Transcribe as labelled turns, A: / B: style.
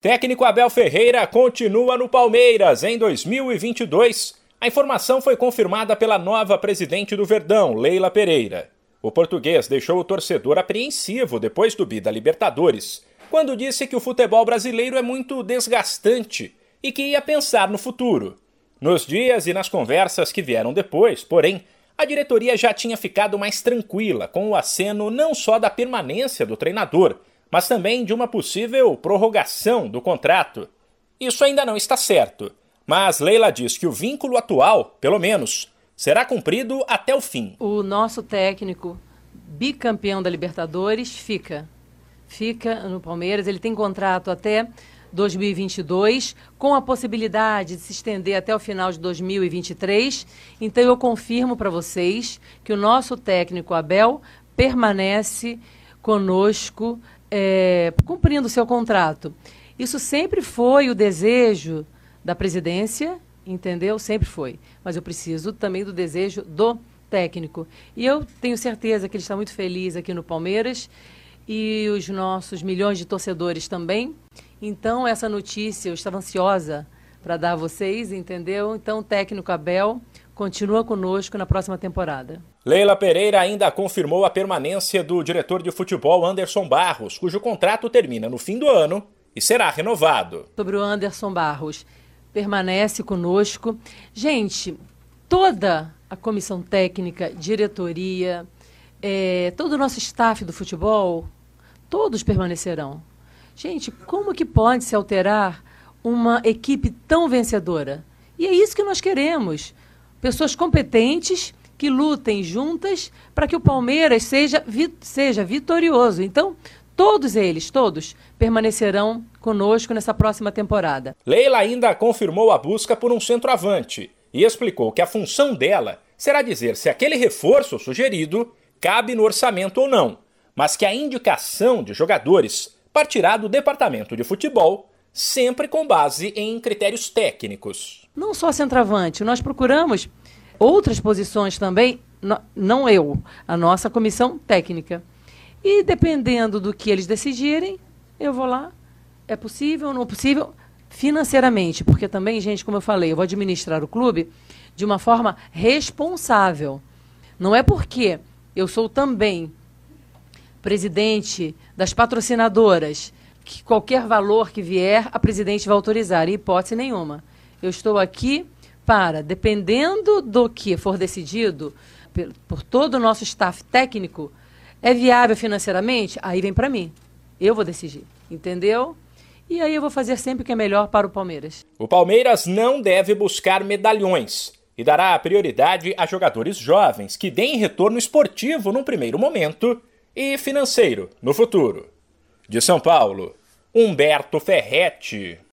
A: Técnico Abel Ferreira continua no Palmeiras em 2022. A informação foi confirmada pela nova presidente do Verdão, Leila Pereira. O português deixou o torcedor apreensivo depois do bi da Libertadores, quando disse que o futebol brasileiro é muito desgastante e que ia pensar no futuro. Nos dias e nas conversas que vieram depois, porém, a diretoria já tinha ficado mais tranquila com o aceno não só da permanência do treinador, mas também de uma possível prorrogação do contrato. Isso ainda não está certo, mas Leila diz que o vínculo atual, pelo menos, será cumprido até o fim.
B: O nosso técnico bicampeão da Libertadores fica. Fica no Palmeiras, ele tem contrato até 2022, com a possibilidade de se estender até o final de 2023. Então eu confirmo para vocês que o nosso técnico Abel permanece conosco é, cumprindo o seu contrato. Isso sempre foi o desejo da presidência, entendeu? Sempre foi. Mas eu preciso também do desejo do técnico. E eu tenho certeza que ele está muito feliz aqui no Palmeiras e os nossos milhões de torcedores também. Então, essa notícia eu estava ansiosa para dar a vocês, entendeu? Então, o técnico Abel continua conosco na próxima temporada.
A: Leila Pereira ainda confirmou a permanência do diretor de futebol Anderson Barros, cujo contrato termina no fim do ano e será renovado.
B: Sobre o Anderson Barros, permanece conosco. Gente, toda a comissão técnica, diretoria, é, todo o nosso staff do futebol, todos permanecerão. Gente, como que pode se alterar uma equipe tão vencedora? E é isso que nós queremos pessoas competentes que lutem juntas para que o Palmeiras seja, vi seja vitorioso. Então, todos eles, todos, permanecerão conosco nessa próxima temporada.
A: Leila ainda confirmou a busca por um centroavante e explicou que a função dela será dizer se aquele reforço sugerido cabe no orçamento ou não, mas que a indicação de jogadores partirá do departamento de futebol, sempre com base em critérios técnicos.
B: Não só centroavante, nós procuramos outras posições também, não eu, a nossa comissão técnica. E dependendo do que eles decidirem, eu vou lá. É possível ou não possível? Financeiramente, porque também, gente, como eu falei, eu vou administrar o clube de uma forma responsável. Não é porque eu sou também presidente das patrocinadoras que qualquer valor que vier, a presidente vai autorizar, em hipótese nenhuma. Eu estou aqui para, dependendo do que for decidido por, por todo o nosso staff técnico, é viável financeiramente? Aí vem para mim. Eu vou decidir, entendeu? E aí eu vou fazer sempre o que é melhor para o Palmeiras.
A: O Palmeiras não deve buscar medalhões e dará prioridade a jogadores jovens que deem retorno esportivo num primeiro momento e financeiro no futuro. De São Paulo, Humberto Ferretti.